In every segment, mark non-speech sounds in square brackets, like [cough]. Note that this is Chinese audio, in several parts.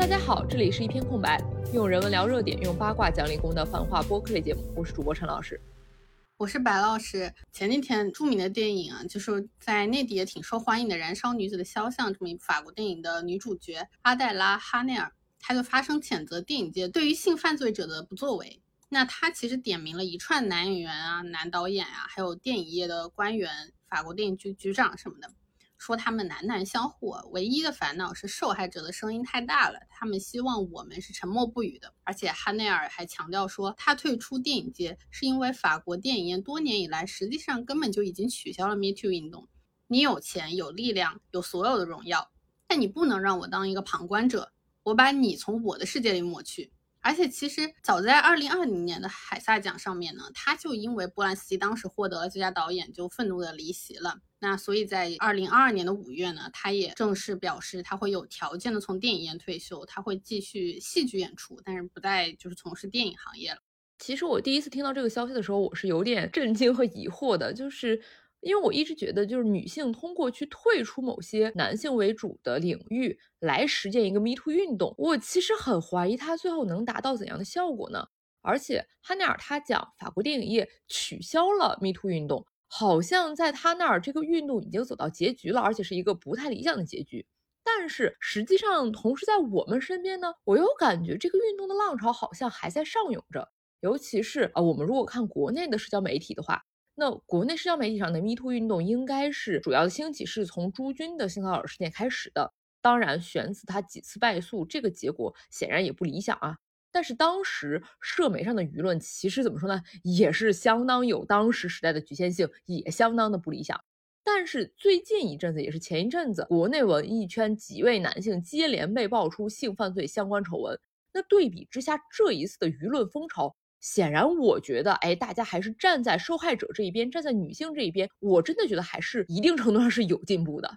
大家好，这里是一片空白，用人文聊热点，用八卦讲理工的繁话播客类节目。我是主播陈老师，我是白老师。前几天著名的电影啊，就是在内地也挺受欢迎的《燃烧女子的肖像》这么一部法国电影的女主角阿黛拉·哈内尔，她就发声谴责电影界对于性犯罪者的不作为。那她其实点名了一串男演员啊、男导演啊，还有电影业的官员、法国电影局局长什么的。说他们男男相护，唯一的烦恼是受害者的声音太大了，他们希望我们是沉默不语的。而且哈内尔还强调说，他退出电影界是因为法国电影业多年以来实际上根本就已经取消了 Me Too 运动。你有钱、有力量、有所有的荣耀，但你不能让我当一个旁观者，我把你从我的世界里抹去。而且其实早在二零二零年的海萨奖上面呢，他就因为波兰斯基当时获得了最佳导演，就愤怒的离席了。那所以在二零二二年的五月呢，他也正式表示他会有条件的从电影院退休，他会继续戏剧演出，但是不再就是从事电影行业了。其实我第一次听到这个消息的时候，我是有点震惊和疑惑的，就是。因为我一直觉得，就是女性通过去退出某些男性为主的领域来实践一个 Me Too 运动，我其实很怀疑她最后能达到怎样的效果呢？而且哈尼尔他讲法国电影业取消了 Me Too 运动，好像在他那儿这个运动已经走到结局了，而且是一个不太理想的结局。但是实际上，同时在我们身边呢，我又感觉这个运动的浪潮好像还在上涌着，尤其是啊，我们如果看国内的社交媒体的话。那国内社交媒体上的 Me Too 运动应该是主要的兴起是从朱军的性骚扰事件开始的。当然，玄子他几次败诉，这个结果显然也不理想啊。但是当时社媒上的舆论其实怎么说呢，也是相当有当时时代的局限性，也相当的不理想。但是最近一阵子，也是前一阵子，国内文艺圈几位男性接连被爆出性犯罪相关丑闻。那对比之下，这一次的舆论风潮。显然，我觉得，哎，大家还是站在受害者这一边，站在女性这一边。我真的觉得还是一定程度上是有进步的。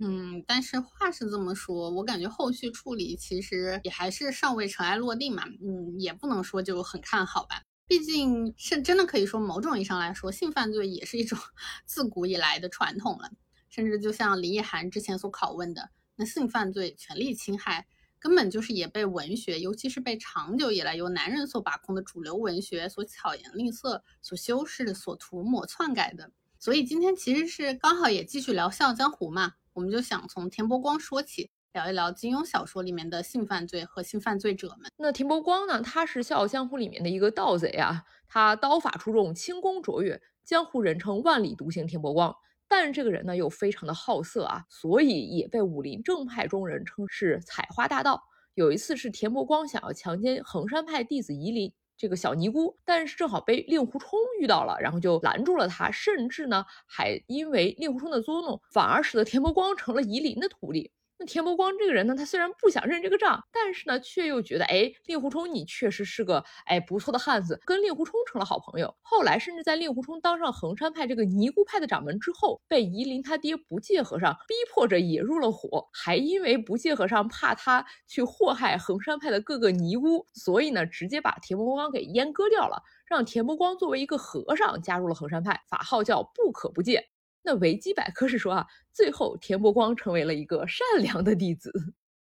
嗯，但是话是这么说，我感觉后续处理其实也还是尚未尘埃落定嘛。嗯，也不能说就很看好吧。毕竟是真的可以说，某种意义上来说，性犯罪也是一种 [laughs] 自古以来的传统了。甚至就像林奕涵之前所拷问的，那性犯罪、权利侵害。根本就是也被文学，尤其是被长久以来由男人所把控的主流文学所巧言令色、所修饰、所涂抹、篡改的。所以今天其实是刚好也继续聊《笑傲江湖》嘛，我们就想从田伯光说起，聊一聊金庸小说里面的性犯罪和性犯罪者们。那田伯光呢，他是《笑傲江湖》里面的一个盗贼啊，他刀法出众，轻功卓越，江湖人称万里独行田伯光。但这个人呢又非常的好色啊，所以也被武林正派中人称是采花大盗。有一次是田伯光想要强奸衡山派弟子夷陵这个小尼姑，但是正好被令狐冲遇到了，然后就拦住了他，甚至呢还因为令狐冲的捉弄，反而使得田伯光成了夷陵的徒弟。那田伯光这个人呢，他虽然不想认这个账，但是呢，却又觉得，哎，令狐冲你确实是个哎不错的汉子，跟令狐冲成了好朋友。后来甚至在令狐冲当上衡山派这个尼姑派的掌门之后，被夷陵他爹不戒和尚逼迫着也入了伙，还因为不戒和尚怕他去祸害衡山派的各个尼姑，所以呢，直接把田伯光给阉割掉了，让田伯光作为一个和尚加入了衡山派，法号叫不可不戒。那维基百科是说啊，最后田伯光成为了一个善良的弟子。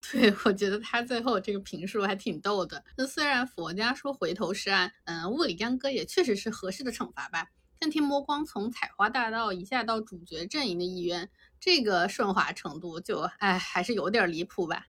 [laughs] 对我觉得他最后这个评述还挺逗的。那虽然佛家说回头是岸，嗯，物理干戈也确实是合适的惩罚吧。但田伯光从采花大盗一下到主角阵营的一员，这个顺滑程度就哎还是有点离谱吧。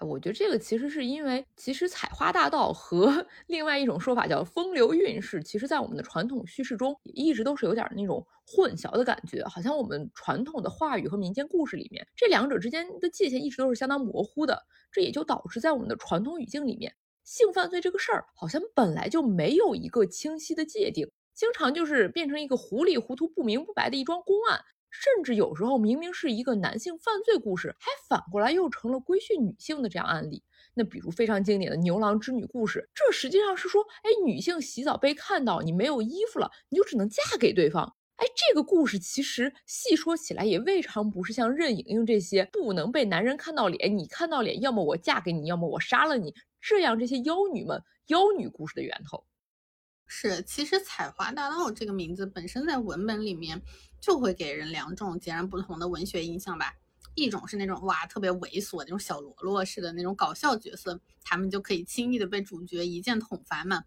我觉得这个其实是因为，其实采花大盗和 [laughs] 另外一种说法叫风流韵事，其实在我们的传统叙事中一直都是有点那种混淆的感觉，好像我们传统的话语和民间故事里面这两者之间的界限一直都是相当模糊的，这也就导致在我们的传统语境里面，性犯罪这个事儿好像本来就没有一个清晰的界定，经常就是变成一个糊里糊涂、不明不白的一桩公案。甚至有时候明明是一个男性犯罪故事，还反过来又成了规训女性的这样案例。那比如非常经典的牛郎织女故事，这实际上是说，哎，女性洗澡被看到你没有衣服了，你就只能嫁给对方。哎，这个故事其实细说起来也未尝不是像任盈盈这些不能被男人看到脸，你看到脸，要么我嫁给你，要么我杀了你，这样这些妖女们妖女故事的源头。是，其实采花大盗这个名字本身在文本里面就会给人两种截然不同的文学印象吧。一种是那种哇特别猥琐那种小喽啰似的那种搞笑角色，他们就可以轻易的被主角一剑捅翻嘛，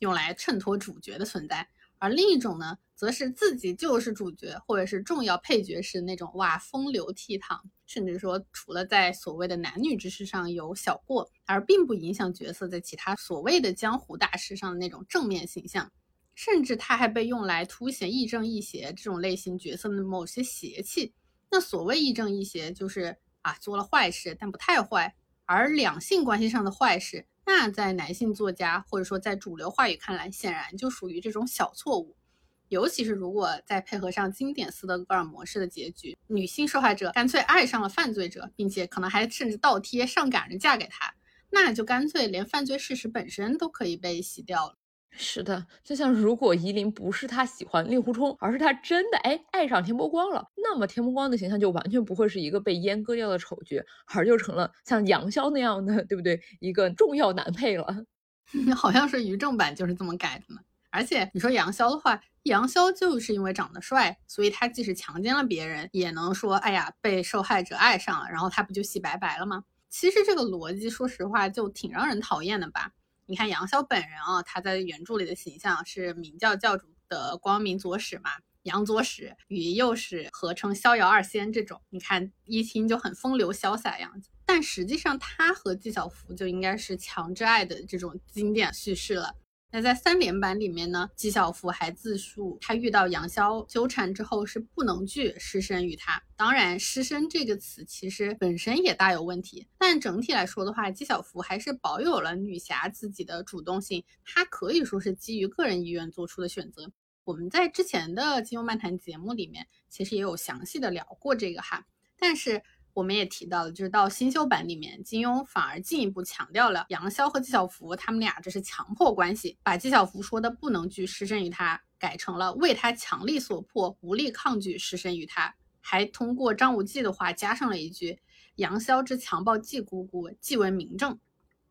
用来衬托主角的存在。而另一种呢，则是自己就是主角或者是重要配角时那种哇风流倜傥，甚至说除了在所谓的男女之事上有小过，而并不影响角色在其他所谓的江湖大事上的那种正面形象。甚至他还被用来凸显亦正亦邪这种类型角色的某些邪气。那所谓亦正亦邪，就是啊做了坏事，但不太坏。而两性关系上的坏事，那在男性作家或者说在主流话语看来，显然就属于这种小错误。尤其是如果再配合上经典斯德哥尔摩式的结局，女性受害者干脆爱上了犯罪者，并且可能还甚至倒贴上赶着嫁给他，那就干脆连犯罪事实本身都可以被洗掉了。是的，就像如果夷陵不是他喜欢令狐冲，而是他真的哎爱上田伯光了，那么田伯光的形象就完全不会是一个被阉割掉的丑角，而就成了像杨逍那样的，对不对？一个重要男配了。[laughs] 好像是于正版就是这么改的呢。而且你说杨逍的话，杨逍就是因为长得帅，所以他即使强奸了别人，也能说哎呀被受害者爱上了，然后他不就洗白白了吗？其实这个逻辑，说实话就挺让人讨厌的吧。你看杨逍本人啊，他在原著里的形象是明教教主的光明左使嘛，杨左使与右使合称逍遥二仙这种，你看一听就很风流潇洒的样子。但实际上他和纪晓芙就应该是强制爱的这种经典叙事了。那在三连版里面呢，纪晓芙还自述，他遇到杨逍纠缠之后是不能拒失身于他。当然，失身这个词其实本身也大有问题，但整体来说的话，纪晓芙还是保有了女侠自己的主动性，她可以说是基于个人意愿做出的选择。我们在之前的金庸漫谈节目里面，其实也有详细的聊过这个哈，但是。我们也提到了，就是到新修版里面，金庸反而进一步强调了杨逍和纪晓芙他们俩这是强迫关系，把纪晓芙说的不能拒失身于他改成了为他强力所迫，无力抗拒失身于他，还通过张无忌的话加上了一句杨逍之强暴纪姑姑，即为明证。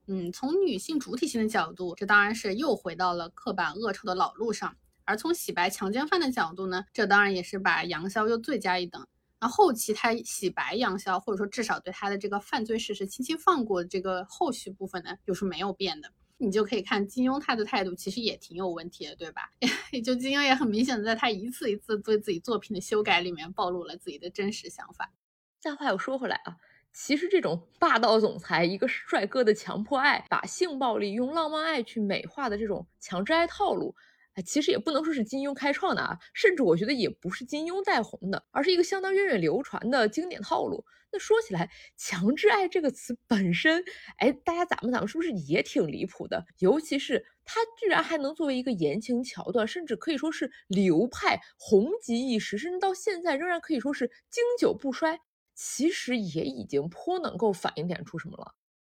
嗯，从女性主体性的角度，这当然是又回到了刻板恶臭的老路上；而从洗白强奸犯的角度呢，这当然也是把杨逍又罪加一等。那后期他洗白杨逍，或者说至少对他的这个犯罪事实轻轻放过，这个后续部分呢，又是没有变的。你就可以看金庸他的态度其实也挺有问题的，对吧？也 [laughs] 就金庸也很明显的在他一次一次对自己作品的修改里面暴露了自己的真实想法。再话又说回来啊，其实这种霸道总裁一个帅哥的强迫爱，把性暴力用浪漫爱去美化的这种强制爱套路。哎，其实也不能说是金庸开创的啊，甚至我觉得也不是金庸带红的，而是一个相当源远流传的经典套路。那说起来，强制爱这个词本身，哎，大家咱们咱们是不是也挺离谱的？尤其是它居然还能作为一个言情桥段，甚至可以说是流派红极一时，甚至到现在仍然可以说是经久不衰。其实也已经颇能够反映点出什么了。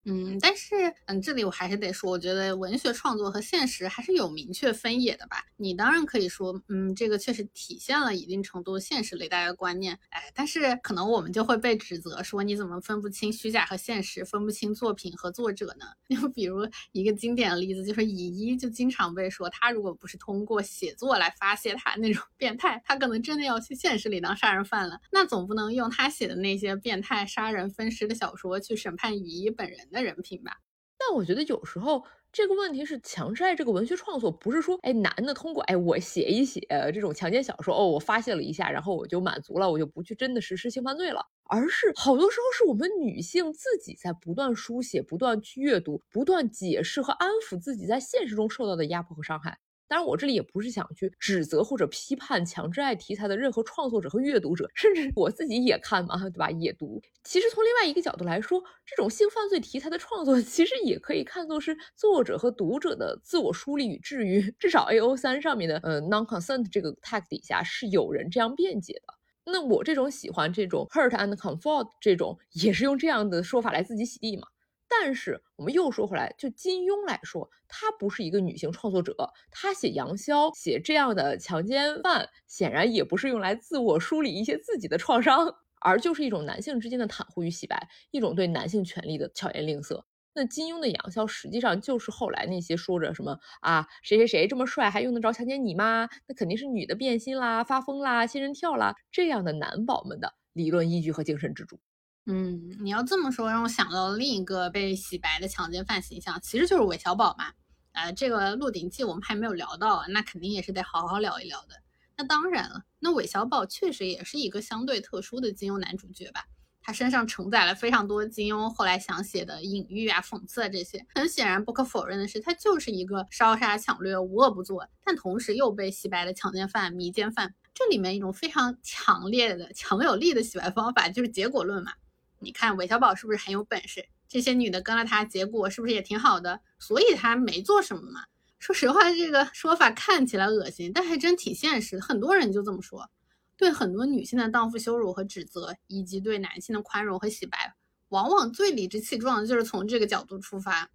嗯，但是，嗯，这里我还是得说，我觉得文学创作和现实还是有明确分野的吧。你当然可以说，嗯，这个确实体现了一定程度现实类大家的观念，哎，但是可能我们就会被指责说，你怎么分不清虚假和现实，分不清作品和作者呢？[laughs] 就比如一个经典的例子，就是乙一就经常被说，他如果不是通过写作来发泄他那种变态，他可能真的要去现实里当杀人犯了。那总不能用他写的那些变态杀人分尸的小说去审判乙一本人。的人品吧，但我觉得有时候这个问题是强制爱这个文学创作，不是说哎男的通过哎我写一写这种强奸小说哦，我发泄了一下，然后我就满足了，我就不去真的实施性犯罪了，而是好多时候是我们女性自己在不断书写、不断去阅读、不断解释和安抚自己在现实中受到的压迫和伤害。当然，我这里也不是想去指责或者批判强制爱题材的任何创作者和阅读者，甚至我自己也看嘛，对吧？也读。其实从另外一个角度来说，这种性犯罪题材的创作，其实也可以看作是作者和读者的自我梳理与治愈。至少 A O 三上面的呃 non-consent 这个 tag 底下是有人这样辩解的。那我这种喜欢这种 hurt and comfort 这种，也是用这样的说法来自己洗地嘛。但是我们又说回来，就金庸来说，他不是一个女性创作者，他写杨逍，写这样的强奸犯，显然也不是用来自我梳理一些自己的创伤，而就是一种男性之间的袒护与洗白，一种对男性权利的巧言令色。那金庸的杨逍，实际上就是后来那些说着什么啊，谁谁谁这么帅，还用得着强奸你吗？那肯定是女的变心啦、发疯啦、仙人跳啦这样的男宝们的理论依据和精神支柱。嗯，你要这么说，让我想到另一个被洗白的强奸犯形象，其实就是韦小宝嘛。呃，这个《鹿鼎记》我们还没有聊到，那肯定也是得好好聊一聊的。那当然了，那韦小宝确实也是一个相对特殊的金庸男主角吧。他身上承载了非常多金庸后来想写的隐喻啊、讽刺啊这些。很显然，不可否认的是，他就是一个烧杀抢掠、无恶不作，但同时又被洗白的强奸犯、迷奸犯。这里面一种非常强烈的、强有力的洗白方法就是结果论嘛。你看韦小宝是不是很有本事？这些女的跟了他，结果是不是也挺好的？所以他没做什么嘛。说实话，这个说法看起来恶心，但还真挺现实。很多人就这么说。对很多女性的荡妇羞辱和指责，以及对男性的宽容和洗白，往往最理直气壮的就是从这个角度出发。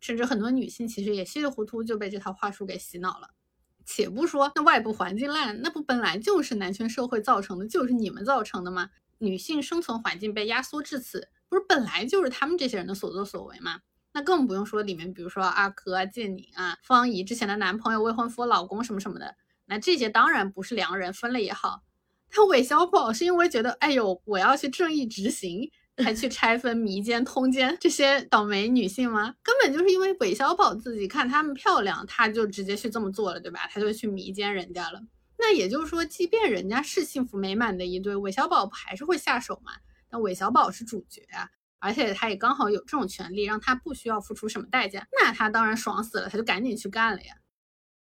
甚至很多女性其实也稀里糊涂就被这套话术给洗脑了。且不说那外部环境烂，那不本来就是男权社会造成的，就是你们造成的吗？女性生存环境被压缩至此，不是本来就是他们这些人的所作所为吗？那更不用说里面，比如说阿珂啊、建宁啊、方怡之前的男朋友、未婚夫、老公什么什么的，那这些当然不是良人，分了也好。但韦小宝是因为觉得，哎呦，我要去正义执行，才去拆分、迷奸、通奸这些倒霉女性吗？根本就是因为韦小宝自己看她们漂亮，他就直接去这么做了，对吧？他就去迷奸人家了。那也就是说，即便人家是幸福美满的一对，韦小宝不还是会下手吗？那韦小宝是主角啊，而且他也刚好有这种权利，让他不需要付出什么代价，那他当然爽死了，他就赶紧去干了呀。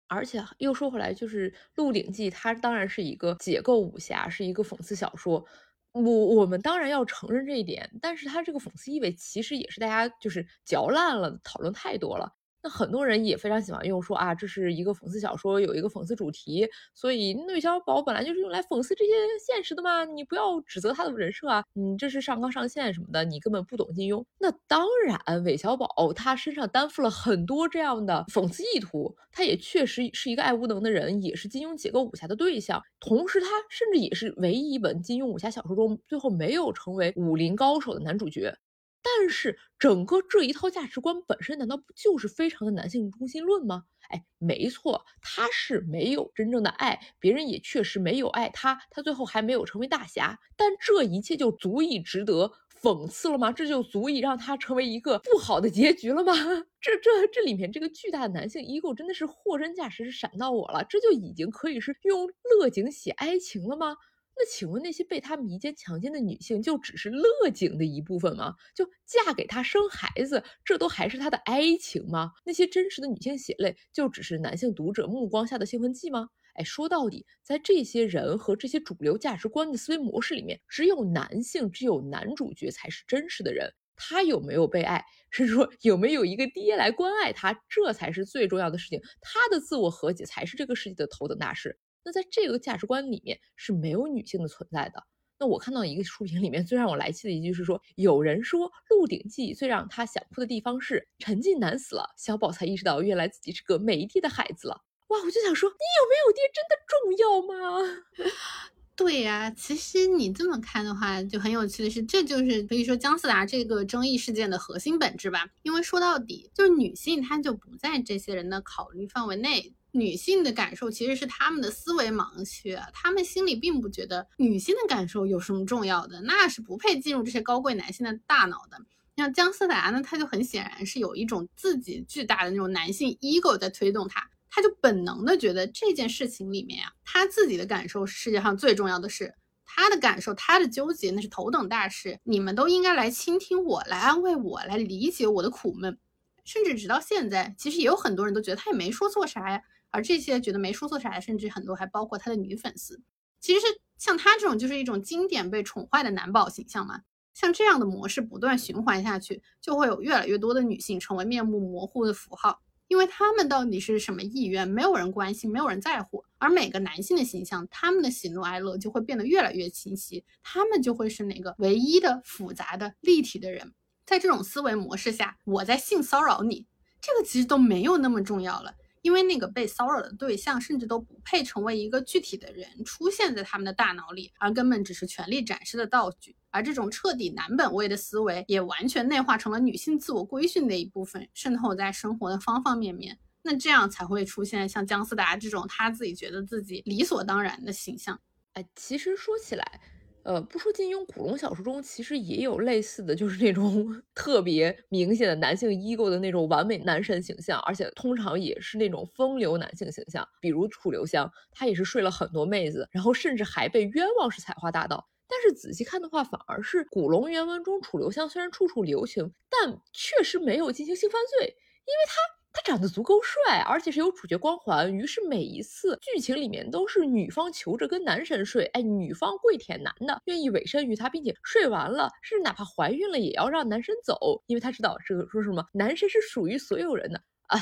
而且又说回来，就是《鹿鼎记》，它当然是一个解构武侠，是一个讽刺小说。我我们当然要承认这一点，但是它这个讽刺意味其实也是大家就是嚼烂了，讨论太多了。那很多人也非常喜欢用说啊，这是一个讽刺小说，有一个讽刺主题，所以韦小宝本来就是用来讽刺这些现实的嘛，你不要指责他的人设啊，你这是上纲上线什么的，你根本不懂金庸。那当然，韦小宝他身上担负了很多这样的讽刺意图，他也确实是一个爱无能的人，也是金庸解构武侠的对象，同时他甚至也是唯一一本金庸武侠小说中最后没有成为武林高手的男主角。但是整个这一套价值观本身，难道不就是非常的男性中心论吗？哎，没错，他是没有真正的爱，别人也确实没有爱他，他最后还没有成为大侠。但这一切就足以值得讽刺了吗？这就足以让他成为一个不好的结局了吗？[laughs] 这这这里面这个巨大的男性 ego 真的是货真价实，是闪到我了。这就已经可以是用乐景写哀情了吗？那请问那些被他迷奸、强奸的女性，就只是乐景的一部分吗？就嫁给他生孩子，这都还是他的哀情吗？那些真实的女性血泪，就只是男性读者目光下的兴奋剂吗？哎，说到底，在这些人和这些主流价值观的思维模式里面，只有男性，只有男主角才是真实的人。他有没有被爱，甚至说有没有一个爹来关爱他，这才是最重要的事情。他的自我和解才是这个世界的头等大事。那在这个价值观里面是没有女性的存在的。那我看到一个书评里面最让我来气的一句是说，有人说《鹿鼎记》最让他想哭的地方是陈近南死了，小宝才意识到原来自己是个没爹的孩子了。哇，我就想说，你有没有爹真的重要吗？[laughs] 对呀，其实你这么看的话，就很有趣的是，这就是可以说姜思达这个争议事件的核心本质吧。因为说到底，就是女性她就不在这些人的考虑范围内。女性的感受其实是他们的思维盲区，他们心里并不觉得女性的感受有什么重要的，那是不配进入这些高贵男性的大脑的。像姜思达呢，他就很显然是有一种自己巨大的那种男性 ego 在推动他，他就本能的觉得这件事情里面啊，他自己的感受是世界上最重要的事，他的感受，他的纠结那是头等大事，你们都应该来倾听我，来安慰我，来理解我的苦闷。甚至直到现在，其实也有很多人都觉得他也没说错啥呀。而这些觉得没说错啥的，甚至很多还包括他的女粉丝。其实是像他这种，就是一种经典被宠坏的男宝形象嘛。像这样的模式不断循环下去，就会有越来越多的女性成为面目模糊的符号，因为他们到底是什么意愿，没有人关心，没有人在乎。而每个男性的形象，他们的喜怒哀乐就会变得越来越清晰，他们就会是那个唯一的、复杂的、立体的人。在这种思维模式下，我在性骚扰你，这个其实都没有那么重要了。因为那个被骚扰的对象甚至都不配成为一个具体的人出现在他们的大脑里，而根本只是权力展示的道具。而这种彻底男本位的思维，也完全内化成了女性自我规训的一部分，渗透在生活的方方面面。那这样才会出现像姜思达这种他自己觉得自己理所当然的形象。哎，其实说起来。呃，不说金庸，古龙小说中其实也有类似的就是那种 [laughs] 特别明显的男性 ego 的那种完美男神形象，而且通常也是那种风流男性形象。比如楚留香，他也是睡了很多妹子，然后甚至还被冤枉是采花大盗。但是仔细看的话，反而是古龙原文中楚留香虽然处处留情，但确实没有进行性犯罪，因为他。他长得足够帅，而且是有主角光环，于是每一次剧情里面都是女方求着跟男神睡，哎，女方跪舔男的，愿意委身于他，并且睡完了，甚至哪怕怀孕了也要让男神走，因为他知道这个说什么，男神是属于所有人的啊。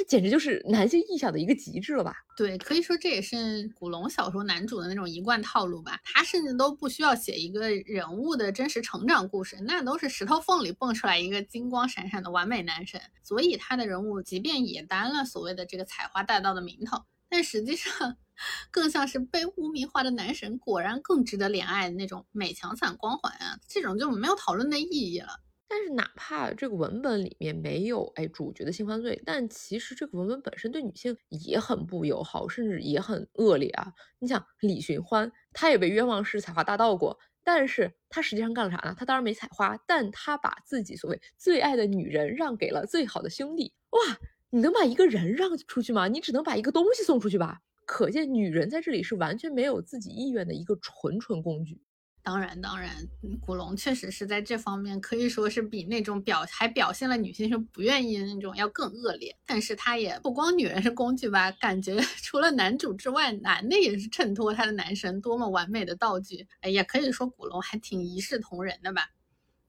这简直就是男性意象的一个极致了吧？对，可以说这也是古龙小说男主的那种一贯套路吧。他甚至都不需要写一个人物的真实成长故事，那都是石头缝里蹦出来一个金光闪闪的完美男神。所以他的人物即便也担了所谓的这个采花大盗的名头，但实际上 [laughs] 更像是被污名化的男神，果然更值得怜爱的那种美强惨光环啊！这种就没有讨论的意义了。但是哪怕这个文本里面没有哎主角的性犯罪，但其实这个文本本身对女性也很不友好，甚至也很恶劣啊！你想李寻欢，他也被冤枉是采花大盗过，但是他实际上干了啥呢？他当然没采花，但他把自己所谓最爱的女人让给了最好的兄弟。哇，你能把一个人让出去吗？你只能把一个东西送出去吧？可见女人在这里是完全没有自己意愿的一个纯纯工具。当然，当然，古龙确实是在这方面可以说是比那种表还表现了女性是不愿意的那种要更恶劣。但是他也不光女人是工具吧，感觉 [laughs] 除了男主之外，男的也是衬托他的男神多么完美的道具。哎，也可以说古龙还挺一视同仁的吧。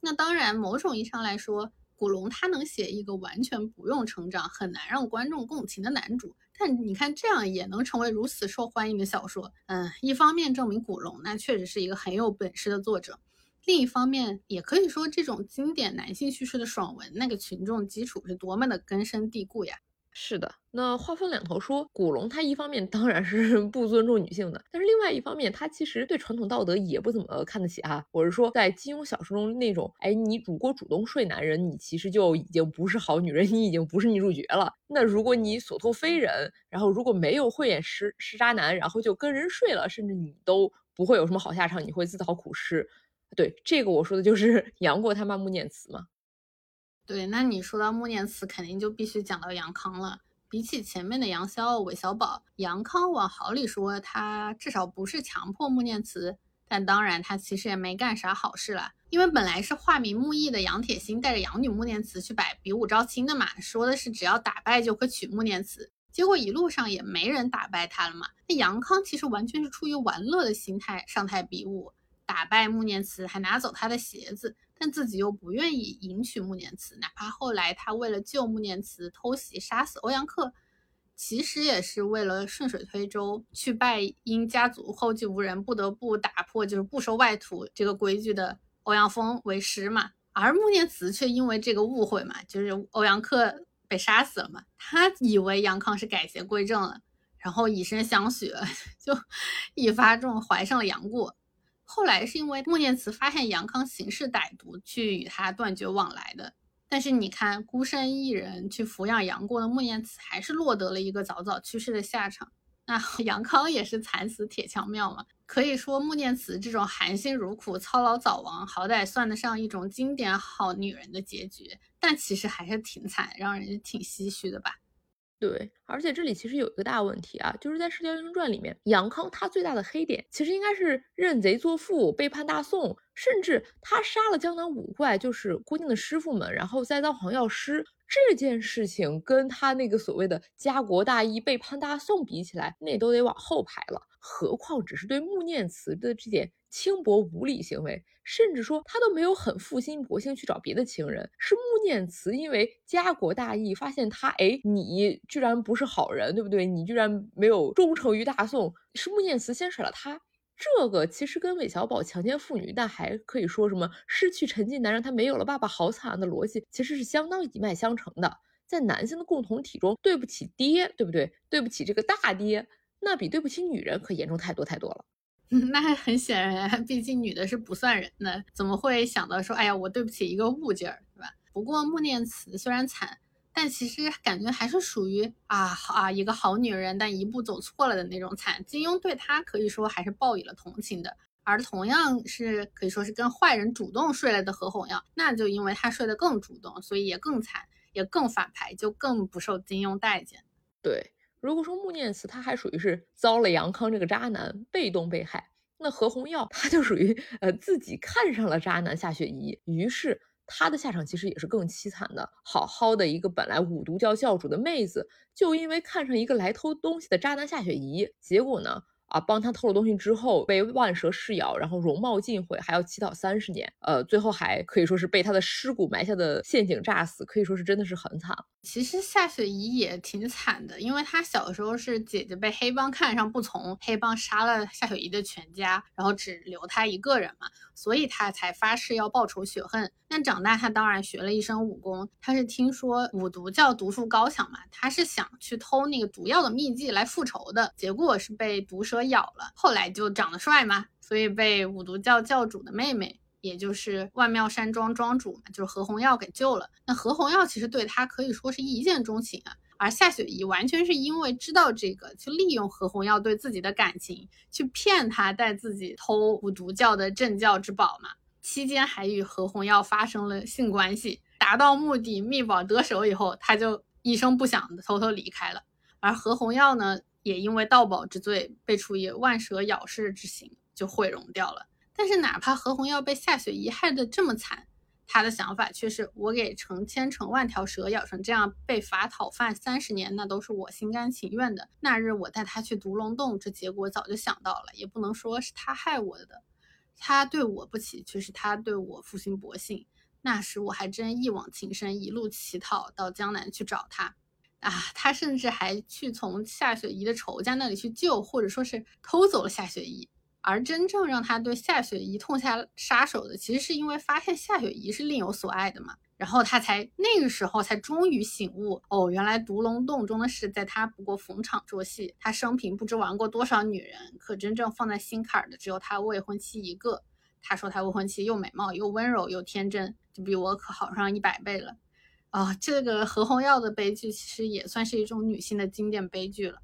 那当然，某种意义上来说，古龙他能写一个完全不用成长、很难让观众共情的男主。但你看，这样也能成为如此受欢迎的小说，嗯，一方面证明古龙那确实是一个很有本事的作者，另一方面也可以说这种经典男性叙事的爽文，那个群众基础是多么的根深蒂固呀。是的，那话分两头说，古龙他一方面当然是 [laughs] 不尊重女性的，但是另外一方面，他其实对传统道德也不怎么看得起啊。我是说，在金庸小说中那种，哎，你如果主动睡男人，你其实就已经不是好女人，你已经不是女主角了。那如果你所托非人，然后如果没有慧眼识识渣男，然后就跟人睡了，甚至你都不会有什么好下场，你会自讨苦吃。对，这个我说的就是 [laughs] 杨过他妈穆念慈嘛。对，那你说到穆念慈，肯定就必须讲到杨康了。比起前面的杨逍、韦小宝，杨康往好里说，他至少不是强迫穆念慈，但当然他其实也没干啥好事了。因为本来是化名穆易的杨铁心带着养女穆念慈去摆比武招亲的嘛，说的是只要打败就可娶穆念慈，结果一路上也没人打败他了嘛。那杨康其实完全是出于玩乐的心态上台比武，打败穆念慈还拿走他的鞋子。但自己又不愿意迎娶穆念慈，哪怕后来他为了救穆念慈偷袭杀死欧阳克，其实也是为了顺水推舟去拜因家族后继无人不得不打破就是不收外徒这个规矩的欧阳锋为师嘛。而穆念慈却因为这个误会嘛，就是欧阳克被杀死了嘛，他以为杨康是改邪归正了，然后以身相许，[laughs] 就一发中怀上了杨过。后来是因为穆念慈发现杨康行事歹毒，去与他断绝往来的。但是你看，孤身一人去抚养杨过的穆念慈，还是落得了一个早早去世的下场。那 [laughs] 杨康也是惨死铁枪庙嘛。可以说，穆念慈这种含辛茹苦、操劳早亡，好歹算得上一种经典好女人的结局。但其实还是挺惨，让人挺唏嘘的吧。对，而且这里其实有一个大问题啊，就是在《射雕英雄传》里面，杨康他最大的黑点，其实应该是认贼作父、背叛大宋，甚至他杀了江南五怪，就是郭靖的师傅们，然后栽赃黄药师这件事情，跟他那个所谓的家国大义、背叛大宋比起来，那都得往后排了。何况只是对穆念慈的这点轻薄无礼行为。甚至说他都没有很负心薄幸去找别的情人，是穆念慈因为家国大义，发现他哎，你居然不是好人，对不对？你居然没有忠诚于大宋，是穆念慈先甩了他。这个其实跟韦小宝强奸妇女，但还可以说什么失去沉浸男人，他没有了爸爸，好惨的逻辑，其实是相当一脉相承的。在男性的共同体中，对不起爹，对不对？对不起这个大爹，那比对不起女人可严重太多太多了。[laughs] 那很显然，[laughs] 毕竟女的是不算人的，怎么会想到说，哎呀，我对不起一个物件儿，对吧？不过穆念慈虽然惨，但其实感觉还是属于啊啊一个好女人，但一步走错了的那种惨。金庸对她可以说还是报以了同情的。而同样是可以说是跟坏人主动睡了的何红药，那就因为他睡得更主动，所以也更惨，也更反派，就更不受金庸待见。对，如果说穆念慈他还属于是遭了杨康这个渣男，被动被害，那何红药他就属于呃自己看上了渣男夏雪宜，于是。他的下场其实也是更凄惨的。好好的一个本来五毒教教主的妹子，就因为看上一个来偷东西的渣男夏雪宜，结果呢？啊，帮他偷了东西之后被万蛇噬咬，然后容貌尽毁，还要乞讨三十年。呃，最后还可以说是被他的尸骨埋下的陷阱炸死，可以说是真的是很惨。其实夏雪宜也挺惨的，因为她小时候是姐姐被黑帮看上不从，黑帮杀了夏雪宜的全家，然后只留她一个人嘛，所以她才发誓要报仇雪恨。那长大她当然学了一身武功，她是听说五毒教毒术高强嘛，她是想去偷那个毒药的秘籍来复仇的，结果是被毒蛇。咬了，后来就长得帅嘛，所以被五毒教教主的妹妹，也就是万妙山庄庄主嘛，就是何红药给救了。那何红药其实对他可以说是一见钟情啊，而夏雪宜完全是因为知道这个，去利用何红药对自己的感情，去骗他带自己偷五毒教的镇教之宝嘛。期间还与何红药发生了性关系，达到目的，秘宝得手以后，他就一声不响的偷偷离开了。而何红药呢？也因为盗宝之罪被处以万蛇咬噬之刑，就毁容掉了。但是哪怕何红药被夏雪宜害得这么惨，他的想法却是：我给成千成万条蛇咬成这样，被罚讨饭三十年，那都是我心甘情愿的。那日我带他去毒龙洞，这结果早就想到了，也不能说是他害我的。他对我不起，却是他对我负心薄幸。那时我还真一往情深，一路乞讨到江南去找他。啊，他甚至还去从夏雪宜的仇家那里去救，或者说是偷走了夏雪宜。而真正让他对夏雪宜痛下杀手的，其实是因为发现夏雪宜是另有所爱的嘛。然后他才那个时候才终于醒悟，哦，原来毒龙洞中的事，在他不过逢场作戏。他生平不知玩过多少女人，可真正放在心坎儿的，只有他未婚妻一个。他说他未婚妻又美貌又温柔又天真，就比我可好上一百倍了。啊，这个何红药的悲剧其实也算是一种女性的经典悲剧了。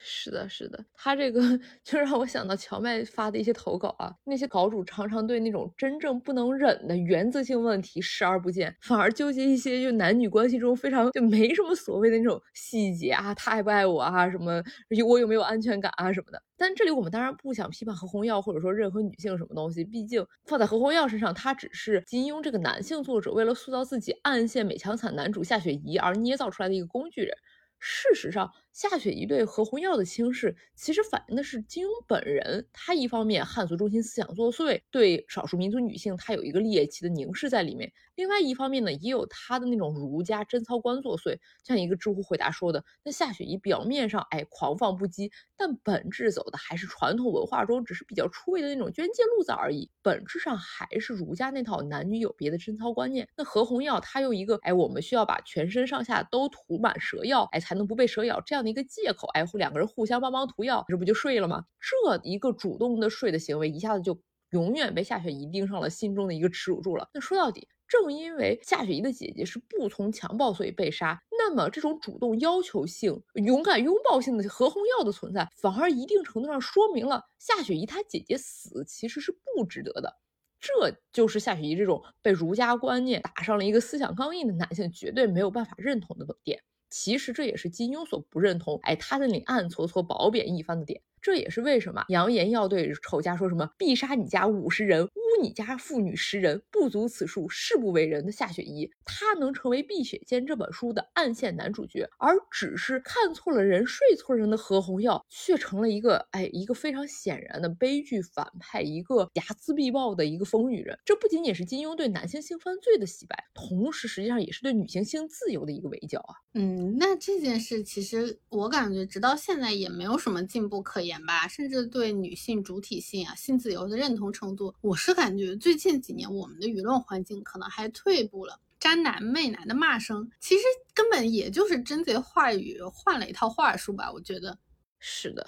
是的，是的，他这个 [laughs] 就让我想到荞麦发的一些投稿啊，那些稿主常常对那种真正不能忍的原则性问题视而不见，反而纠结一些就男女关系中非常就没什么所谓的那种细节啊，他爱不爱我啊，什么我有没有安全感啊什么的。但这里我们当然不想批判何红药或者说任何女性什么东西，毕竟放在何红药身上，他只是金庸这个男性作者为了塑造自己暗线美强惨男主夏雪宜而捏造出来的一个工具人。事实上。夏雪宜对何红药的轻视，其实反映的是金庸本人。他一方面汉族中心思想作祟，对少数民族女性他有一个猎奇的凝视在里面；另外一方面呢，也有他的那种儒家贞操观作祟。像一个知乎回答说的，那夏雪宜表面上哎狂放不羁，但本质走的还是传统文化中只是比较出位的那种捐介路子而已，本质上还是儒家那套男女有别的贞操观念。那何红药他又一个哎，我们需要把全身上下都涂满蛇药，哎才能不被蛇咬这样的。一个借口，哎，两个人互相帮忙涂药，这不就睡了吗？这一个主动的睡的行为，一下子就永远被夏雪宜盯上了心中的一个耻辱柱了。那说到底，正因为夏雪宜的姐姐是不从强暴，所以被杀。那么这种主动要求性、勇敢拥抱性的何红药的存在，反而一定程度上说明了夏雪宜她姐姐死其实是不值得的。这就是夏雪宜这种被儒家观念打上了一个思想钢印的男性绝对没有办法认同的点。其实这也是金庸所不认同，哎，他那里暗搓搓褒贬一番的点。这也是为什么扬言要对仇家说什么必杀你家五十人，污你家妇女十人，不足此数，誓不为人的夏雪宜，他能成为《碧血剑》这本书的暗线男主角，而只是看错了人、睡错人的何红药，却成了一个哎一个非常显然的悲剧反派，一个睚眦必报的一个疯女人。这不仅仅是金庸对男性性犯罪的洗白，同时实际上也是对女性性自由的一个围剿啊。嗯，那这件事其实我感觉直到现在也没有什么进步可言。言吧，甚至对女性主体性啊、性自由的认同程度，我是感觉最近几年我们的舆论环境可能还退步了。渣男媚男的骂声，其实根本也就是真贼话语换了一套话术吧？我觉得是的。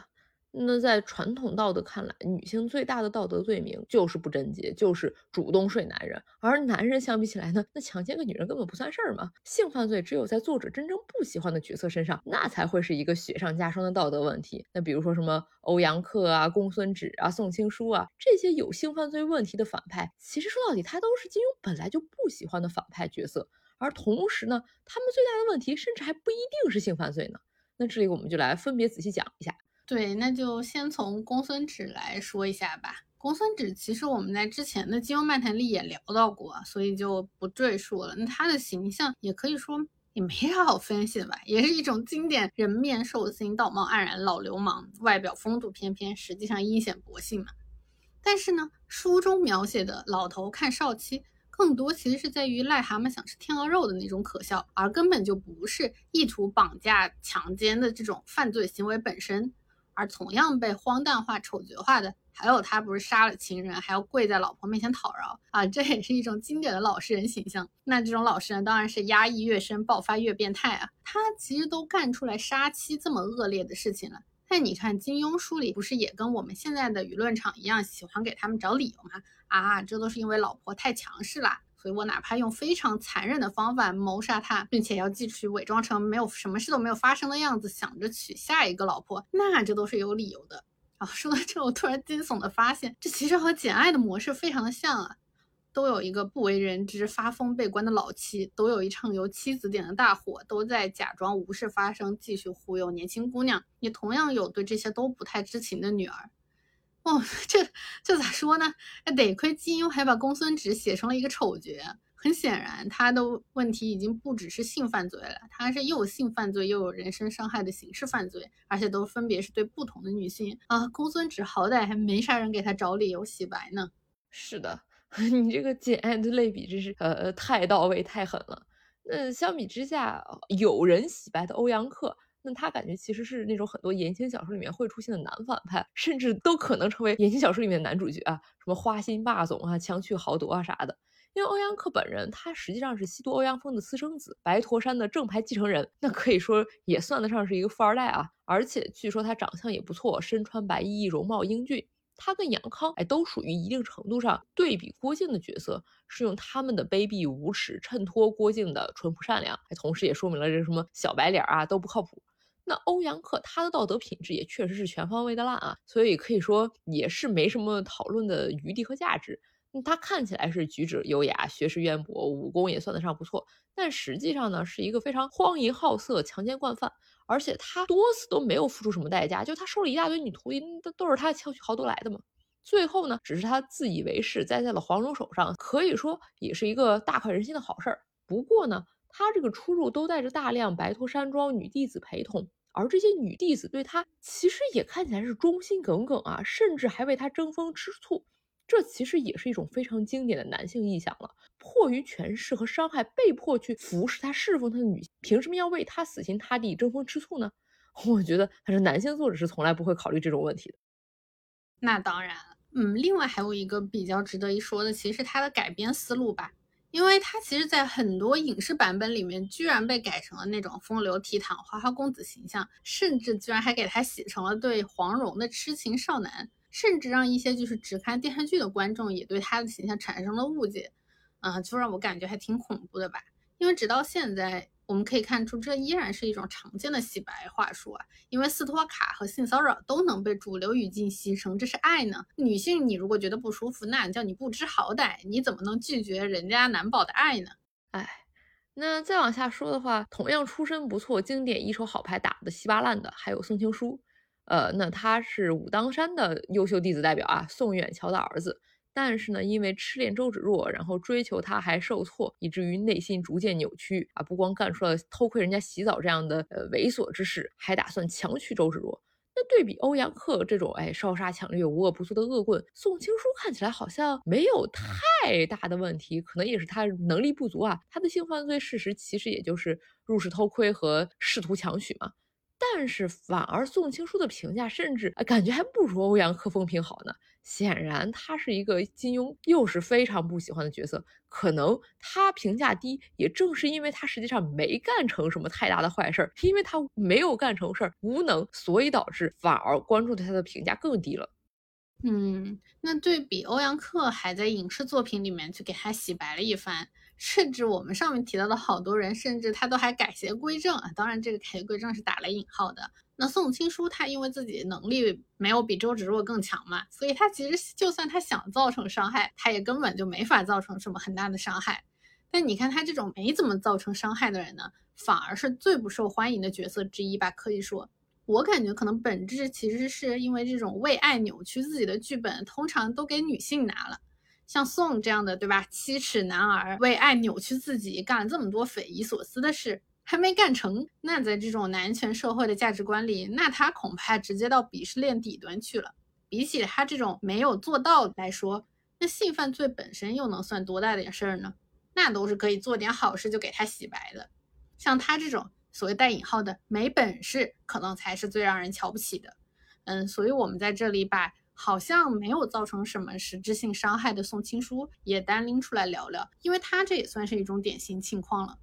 那在传统道德看来，女性最大的道德罪名就是不贞洁，就是主动睡男人。而男人相比起来呢，那强奸个女人根本不算事儿嘛。性犯罪只有在作者真正不喜欢的角色身上，那才会是一个雪上加霜的道德问题。那比如说什么欧阳克啊、公孙止啊、宋青书啊这些有性犯罪问题的反派，其实说到底，他都是金庸本来就不喜欢的反派角色。而同时呢，他们最大的问题甚至还不一定是性犯罪呢。那这里我们就来分别仔细讲一下。对，那就先从公孙止来说一下吧。公孙止其实我们在之前的金庸漫谈里也聊到过，所以就不赘述了。那他的形象也可以说也没啥好分析的吧，也是一种经典人面兽心、道貌岸然老流氓，外表风度翩翩，实际上阴险薄幸嘛。但是呢，书中描写的老头看少妻。更多其实是在于癞蛤蟆想吃天鹅肉的那种可笑，而根本就不是意图绑架、强奸的这种犯罪行为本身。而同样被荒诞化、丑角化的，还有他不是杀了情人还要跪在老婆面前讨饶啊，这也是一种经典的老实人形象。那这种老实人当然是压抑越深，爆发越变态啊。他其实都干出来杀妻这么恶劣的事情了，但你看金庸书里不是也跟我们现在的舆论场一样，喜欢给他们找理由吗？啊，这都是因为老婆太强势了，所以我哪怕用非常残忍的方法谋杀他，并且要继续伪装成没有什么事都没有发生的样子，想着娶下一个老婆，那这都是有理由的啊。说到这，我突然惊悚的发现，这其实和《简爱》的模式非常的像啊，都有一个不为人知、发疯被关的老妻，都有一场由妻子点的大火，都在假装无事发生，继续忽悠年轻姑娘。也同样有对这些都不太知情的女儿。哦，这这咋说呢？那得亏金庸还把公孙止写成了一个丑角。很显然，他的问题已经不只是性犯罪了，他是又有性犯罪又有人身伤害的刑事犯罪，而且都分别是对不同的女性啊。公孙止好歹还没啥人给他找理由洗白呢。是的，[laughs] 你这个简爱的类比真是呃太到位太狠了。那相比之下，有人洗白的欧阳克。那他感觉其实是那种很多言情小说里面会出现的男反派，甚至都可能成为言情小说里面的男主角啊，什么花心霸总啊、强取豪夺啊啥的。因为欧阳克本人他实际上是西都欧阳锋的私生子，白驼山的正牌继承人，那可以说也算得上是一个富二代啊。而且据说他长相也不错，身穿白衣，容貌英俊。他跟杨康哎，都属于一定程度上对比郭靖的角色，是用他们的卑鄙无耻衬托郭靖的淳朴善良，同时也说明了这什么小白脸啊都不靠谱。那欧阳克他的道德品质也确实是全方位的烂啊，所以可以说也是没什么讨论的余地和价值。他看起来是举止优雅、学识渊博、武功也算得上不错，但实际上呢是一个非常荒淫好色、强奸惯犯，而且他多次都没有付出什么代价，就他收了一大堆女徒弟，都都是他巧取豪夺来的嘛。最后呢，只是他自以为是，栽在了黄蓉手上，可以说也是一个大快人心的好事儿。不过呢。他这个出入都带着大量白驼山庄女弟子陪同，而这些女弟子对他其实也看起来是忠心耿耿啊，甚至还为他争风吃醋。这其实也是一种非常经典的男性意象了。迫于权势和伤害，被迫去服侍他、侍奉他的女性，凭什么要为他死心塌地、争风吃醋呢？[laughs] 我觉得，他是男性作者是从来不会考虑这种问题的。那当然，嗯，另外还有一个比较值得一说的，其实他的改编思路吧。因为他其实，在很多影视版本里面，居然被改成了那种风流倜傥、花花公子形象，甚至居然还给他写成了对黄蓉的痴情少男，甚至让一些就是只看电视剧的观众也对他的形象产生了误解，啊，就让我感觉还挺恐怖的吧。因为直到现在。我们可以看出，这依然是一种常见的洗白话术啊！因为斯托卡和性骚扰都能被主流语境牺牲，这是爱呢。女性，你如果觉得不舒服，那叫你不知好歹，你怎么能拒绝人家男宝的爱呢？哎，那再往下说的话，同样出身不错、经典一手好牌打的稀巴烂的，还有宋青书。呃，那他是武当山的优秀弟子代表啊，宋远桥的儿子。但是呢，因为痴恋周芷若，然后追求她还受挫，以至于内心逐渐扭曲啊！不光干出了偷窥人家洗澡这样的呃猥琐之事，还打算强娶周芷若。那对比欧阳克这种哎烧杀抢掠、无恶不作的恶棍，宋青书看起来好像没有太大的问题，可能也是他能力不足啊。他的性犯罪事实其实也就是入室偷窥和试图强娶嘛。但是反而宋青书的评价甚至感觉还不如欧阳克风评好呢。显然他是一个金庸又是非常不喜欢的角色，可能他评价低，也正是因为他实际上没干成什么太大的坏事儿，因为他没有干成事儿，无能，所以导致反而关注对他的评价更低了。嗯，那对比欧阳克还在影视作品里面去给他洗白了一番，甚至我们上面提到的好多人，甚至他都还改邪归正啊。当然，这个改邪归正是打了引号的。那宋青书他因为自己能力没有比周芷若更强嘛，所以他其实就算他想造成伤害，他也根本就没法造成什么很大的伤害。但你看他这种没怎么造成伤害的人呢，反而是最不受欢迎的角色之一吧，可以说。我感觉可能本质其实是因为这种为爱扭曲自己的剧本，通常都给女性拿了。像宋这样的，对吧？七尺男儿为爱扭曲自己，干了这么多匪夷所思的事，还没干成。那在这种男权社会的价值观里，那他恐怕直接到鄙视链底端去了。比起他这种没有做到来说，那性犯罪本身又能算多大点事儿呢？那都是可以做点好事就给他洗白的。像他这种。所谓带引号的没本事，可能才是最让人瞧不起的。嗯，所以我们在这里把好像没有造成什么实质性伤害的宋青书也单拎出来聊聊，因为他这也算是一种典型情况了。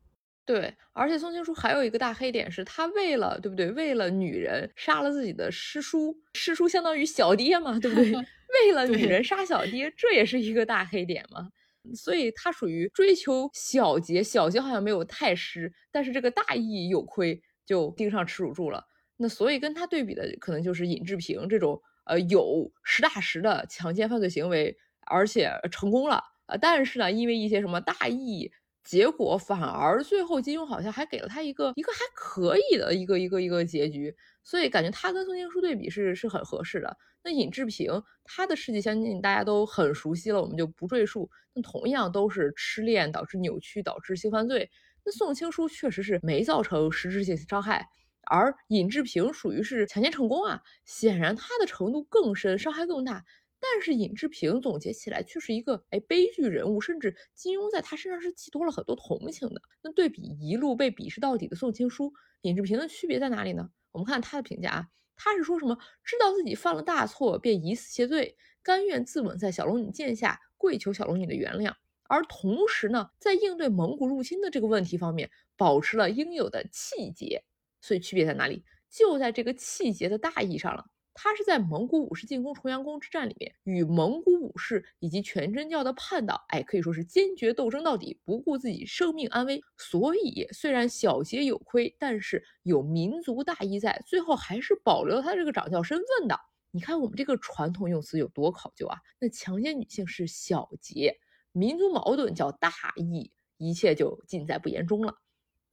对，而且宋青书还有一个大黑点是，他为了对不对？为了女人杀了自己的师叔，师叔相当于小爹嘛，对不对？[laughs] 为了女人杀小爹，这也是一个大黑点嘛。所以他属于追求小节，小节好像没有太失，但是这个大义有亏，就盯上耻辱柱了。那所以跟他对比的，可能就是尹志平这种，呃，有实打实的强奸犯罪行为，而且成功了，呃，但是呢，因为一些什么大义。结果反而最后金庸好像还给了他一个一个还可以的一个一个一个结局，所以感觉他跟宋青书对比是是很合适的。那尹志平他的事迹相信，大家都很熟悉了，我们就不赘述。那同样都是痴恋导致扭曲导致性犯罪，那宋青书确实是没造成实质性伤害，而尹志平属于是强奸成功啊，显然他的程度更深，伤害更大。但是尹志平总结起来却是一个哎悲剧人物，甚至金庸在他身上是寄托了很多同情的。那对比一路被鄙视到底的宋青书，尹志平的区别在哪里呢？我们看他的评价啊，他是说什么？知道自己犯了大错，便以死谢罪，甘愿自刎在小龙女剑下，跪求小龙女的原谅。而同时呢，在应对蒙古入侵的这个问题方面，保持了应有的气节。所以区别在哪里？就在这个气节的大义上了。他是在蒙古武士进攻重阳宫之战里面，与蒙古武士以及全真教的叛党，哎，可以说是坚决斗争到底，不顾自己生命安危。所以虽然小节有亏，但是有民族大义在，最后还是保留他这个掌教身份的。你看我们这个传统用词有多考究啊？那强奸女性是小节，民族矛盾叫大义，一切就尽在不言中了。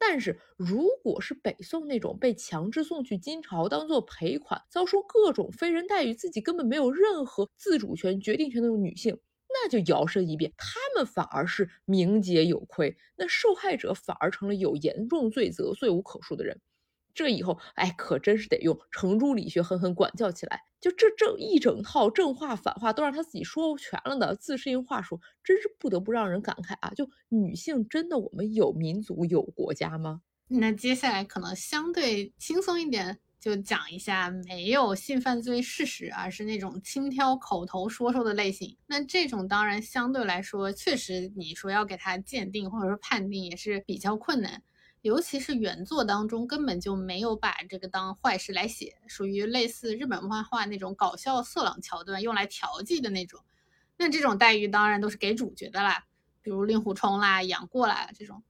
但是，如果是北宋那种被强制送去金朝当做赔款，遭受各种非人待遇，自己根本没有任何自主权、决定权的女性，那就摇身一变，她们反而是名节有亏，那受害者反而成了有严重罪责、罪无可恕的人。这以后，哎，可真是得用程朱理学狠狠管教起来。就这这一整套正话反话都让他自己说全了的自适应话术，真是不得不让人感慨啊！就女性真的我们有民族有国家吗？那接下来可能相对轻松一点，就讲一下没有性犯罪事实，而是那种轻佻口头说说的类型。那这种当然相对来说，确实你说要给他鉴定或者说判定也是比较困难。尤其是原作当中根本就没有把这个当坏事来写，属于类似日本漫画那种搞笑色狼桥段用来调剂的那种。那这种待遇当然都是给主角的啦，比如令狐冲啦、杨过啦这种。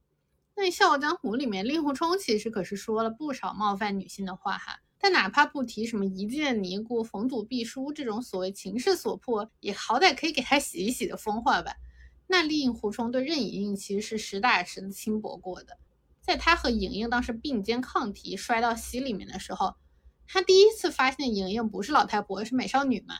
那《笑傲江湖》里面令狐冲其实可是说了不少冒犯女性的话哈，但哪怕不提什么一见尼姑逢赌必输这种所谓情势所迫，也好歹可以给他洗一洗的风化吧。那令狐冲对任盈盈其实是实打实的轻薄过的。在他和莹莹当时并肩抗体摔到溪里面的时候，他第一次发现莹莹不是老太婆，是美少女嘛？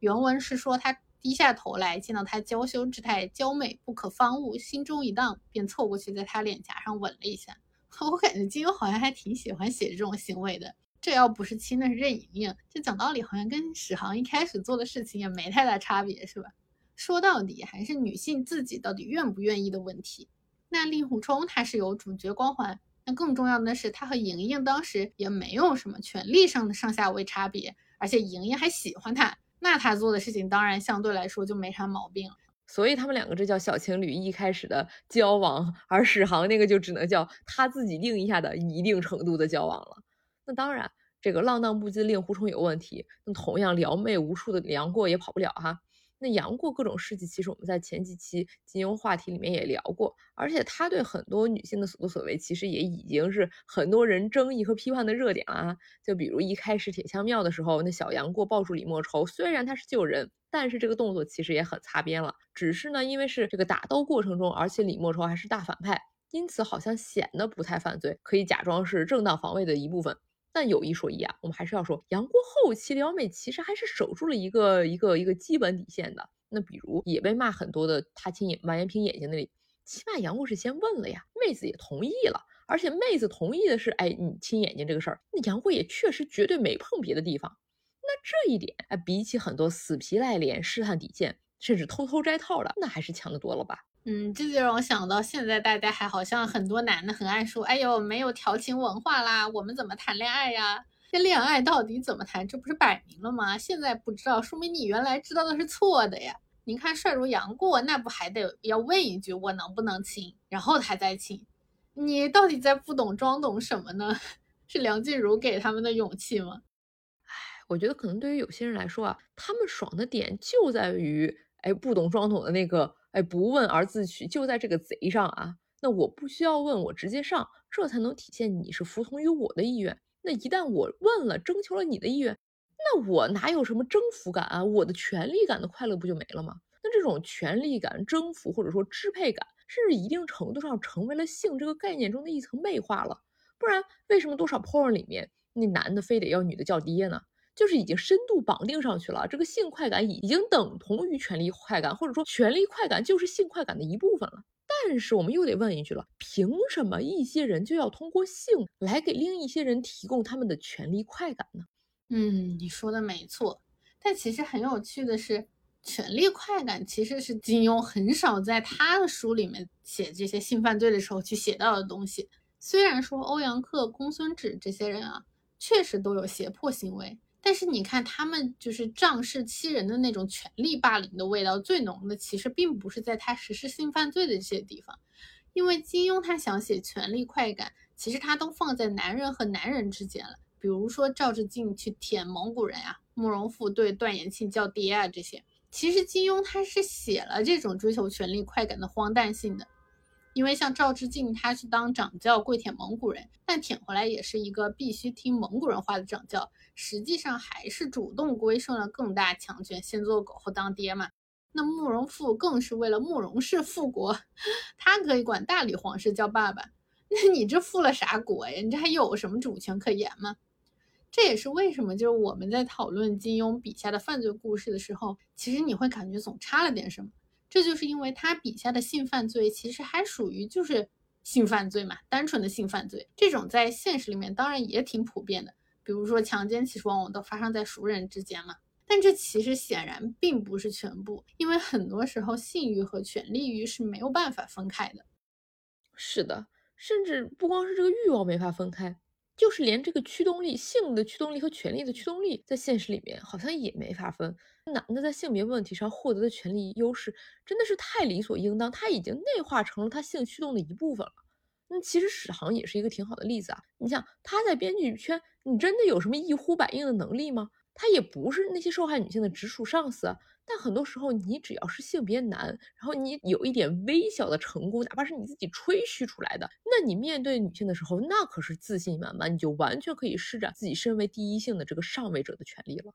原文是说他低下头来，见到她娇羞之态，娇美不可方物，心中一荡，便凑过去在她脸颊上吻了一下。[laughs] 我感觉金庸好像还挺喜欢写这种行为的。这要不是亲的是任盈盈，这讲道理好像跟史航一开始做的事情也没太大差别，是吧？说到底还是女性自己到底愿不愿意的问题。那令狐冲他是有主角光环，那更重要的是，他和莹莹当时也没有什么权力上的上下位差别，而且莹莹还喜欢他，那他做的事情当然相对来说就没啥毛病。所以他们两个这叫小情侣一开始的交往，而史航那个就只能叫他自己定义下的一定程度的交往了。那当然，这个浪荡不羁令狐冲有问题，那同样撩妹无数的杨过也跑不了哈。那杨过各种事迹，其实我们在前几期金庸话题里面也聊过，而且他对很多女性的所作所为，其实也已经是很多人争议和批判的热点了啊。就比如一开始铁枪庙的时候，那小杨过抱住李莫愁，虽然他是救人，但是这个动作其实也很擦边了。只是呢，因为是这个打斗过程中，而且李莫愁还是大反派，因此好像显得不太犯罪，可以假装是正当防卫的一部分。但有一说一啊，我们还是要说，杨过后期撩妹其实还是守住了一个一个一个基本底线的。那比如也被骂很多的，他亲眼完颜平眼睛那里，起码杨过是先问了呀，妹子也同意了，而且妹子同意的是，哎，你亲眼睛这个事儿，那杨过也确实绝对没碰别的地方。那这一点，哎，比起很多死皮赖脸试探底线，甚至偷偷摘套的，那还是强得多了吧？嗯，这就让我想到，现在大家还好像很多男的很爱说，哎呦，没有调情文化啦，我们怎么谈恋爱呀？这恋爱到底怎么谈？这不是摆明了吗？现在不知道，说明你原来知道的是错的呀。你看帅如杨过，那不还得要问一句我能不能亲，然后他再亲？你到底在不懂装懂什么呢？[laughs] 是梁静茹给他们的勇气吗？唉，我觉得可能对于有些人来说啊，他们爽的点就在于，哎，不懂装懂的那个。哎，不问而自取，就在这个贼上啊！那我不需要问，我直接上，这才能体现你是服从于我的意愿。那一旦我问了，征求了你的意愿，那我哪有什么征服感啊？我的权利感的快乐不就没了吗？那这种权利感、征服或者说支配感，甚至一定程度上成为了性这个概念中的一层媚化了。不然，为什么多少 porn 里面那男的非得要女的叫爹呢？就是已经深度绑定上去了，这个性快感已经等同于权力快感，或者说权力快感就是性快感的一部分了。但是我们又得问一句了：凭什么一些人就要通过性来给另一些人提供他们的权力快感呢？嗯，你说的没错。但其实很有趣的是，权力快感其实是金庸很少在他的书里面写这些性犯罪的时候去写到的东西。虽然说欧阳克、公孙止这些人啊，确实都有胁迫行为。但是你看，他们就是仗势欺人的那种权力霸凌的味道最浓的，其实并不是在他实施性犯罪的这些地方，因为金庸他想写权力快感，其实他都放在男人和男人之间了。比如说赵志敬去舔蒙古人啊，慕容复对段延庆叫爹啊，这些，其实金庸他是写了这种追求权力快感的荒诞性的。因为像赵之敬，他是当掌教跪舔蒙古人，但舔回来也是一个必须听蒙古人话的掌教，实际上还是主动归顺了更大强权，先做狗后当爹嘛。那慕容复更是为了慕容氏复国，他可以管大理皇室叫爸爸，那你这复了啥国呀？你这还有什么主权可言吗？这也是为什么，就是我们在讨论金庸笔下的犯罪故事的时候，其实你会感觉总差了点什么。这就是因为他笔下的性犯罪其实还属于就是性犯罪嘛，单纯的性犯罪，这种在现实里面当然也挺普遍的。比如说强奸，其实往往都发生在熟人之间嘛。但这其实显然并不是全部，因为很多时候性欲和权力欲是没有办法分开的。是的，甚至不光是这个欲望没法分开。就是连这个驱动力、性的驱动力和权力的驱动力，在现实里面好像也没法分。男的在性别问题上获得的权利优势，真的是太理所应当，他已经内化成了他性驱动的一部分了。那其实史航也是一个挺好的例子啊。你想他在编剧圈，你真的有什么一呼百应的能力吗？他也不是那些受害女性的直属上司。但很多时候，你只要是性别男，然后你有一点微小的成功，哪怕是你自己吹嘘出来的，那你面对女性的时候，那可是自信满满，你就完全可以施展自己身为第一性的这个上位者的权利了。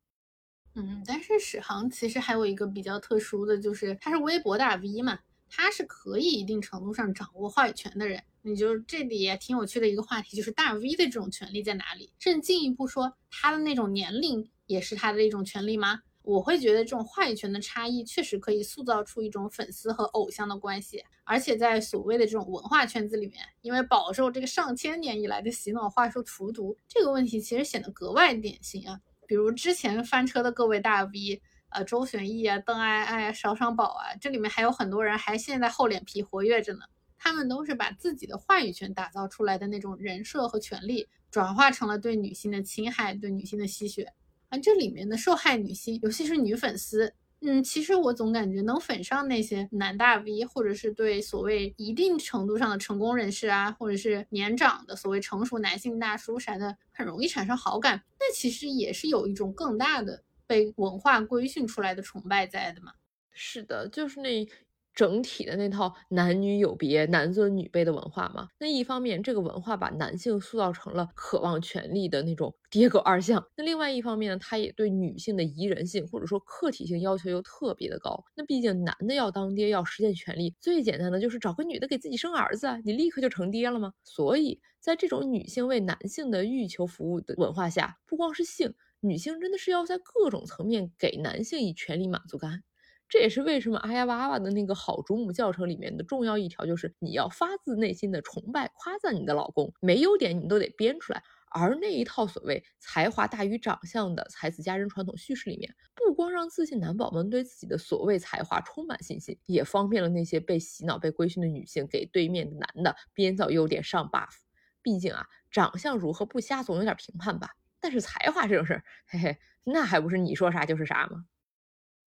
嗯，但是史航其实还有一个比较特殊的就是，他是微博大 V 嘛，他是可以一定程度上掌握话语权的人。你就这里也挺有趣的一个话题，就是大 V 的这种权利在哪里？甚至进一步说，他的那种年龄也是他的一种权利吗？我会觉得这种话语权的差异确实可以塑造出一种粉丝和偶像的关系，而且在所谓的这种文化圈子里面，因为饱受这个上千年以来的洗脑话术荼毒，这个问题其实显得格外典型啊。比如之前翻车的各位大 V，呃，周旋逸啊、邓艾艾啊、邵尚宝啊，这里面还有很多人还现在厚脸皮活跃着呢。他们都是把自己的话语权打造出来的那种人设和权利，转化成了对女性的侵害，对女性的吸血。这里面的受害女性，尤其是女粉丝。嗯，其实我总感觉能粉上那些男大 V，或者是对所谓一定程度上的成功人士啊，或者是年长的所谓成熟男性大叔啥的，很容易产生好感。那其实也是有一种更大的被文化规训出来的崇拜在的嘛。是的，就是那。整体的那套男女有别、男尊女卑的文化嘛，那一方面这个文化把男性塑造成了渴望权力的那种爹狗二相，那另外一方面呢，他也对女性的宜人性或者说客体性要求又特别的高。那毕竟男的要当爹要实现权利，最简单的就是找个女的给自己生儿子，你立刻就成爹了吗？所以在这种女性为男性的欲求服务的文化下，不光是性，女性真的是要在各种层面给男性以权利满足感。这也是为什么阿呀娃娃的那个好主母教程里面的重要一条，就是你要发自内心的崇拜、夸赞你的老公，没优点你都得编出来。而那一套所谓才华大于长相的才子佳人传统叙事里面，不光让自信男宝们对自己的所谓才华充满信心，也方便了那些被洗脑、被规训的女性给对面的男的编造优点上 buff。毕竟啊，长相如何不瞎总有点评判吧，但是才华这种事儿，嘿嘿，那还不是你说啥就是啥吗？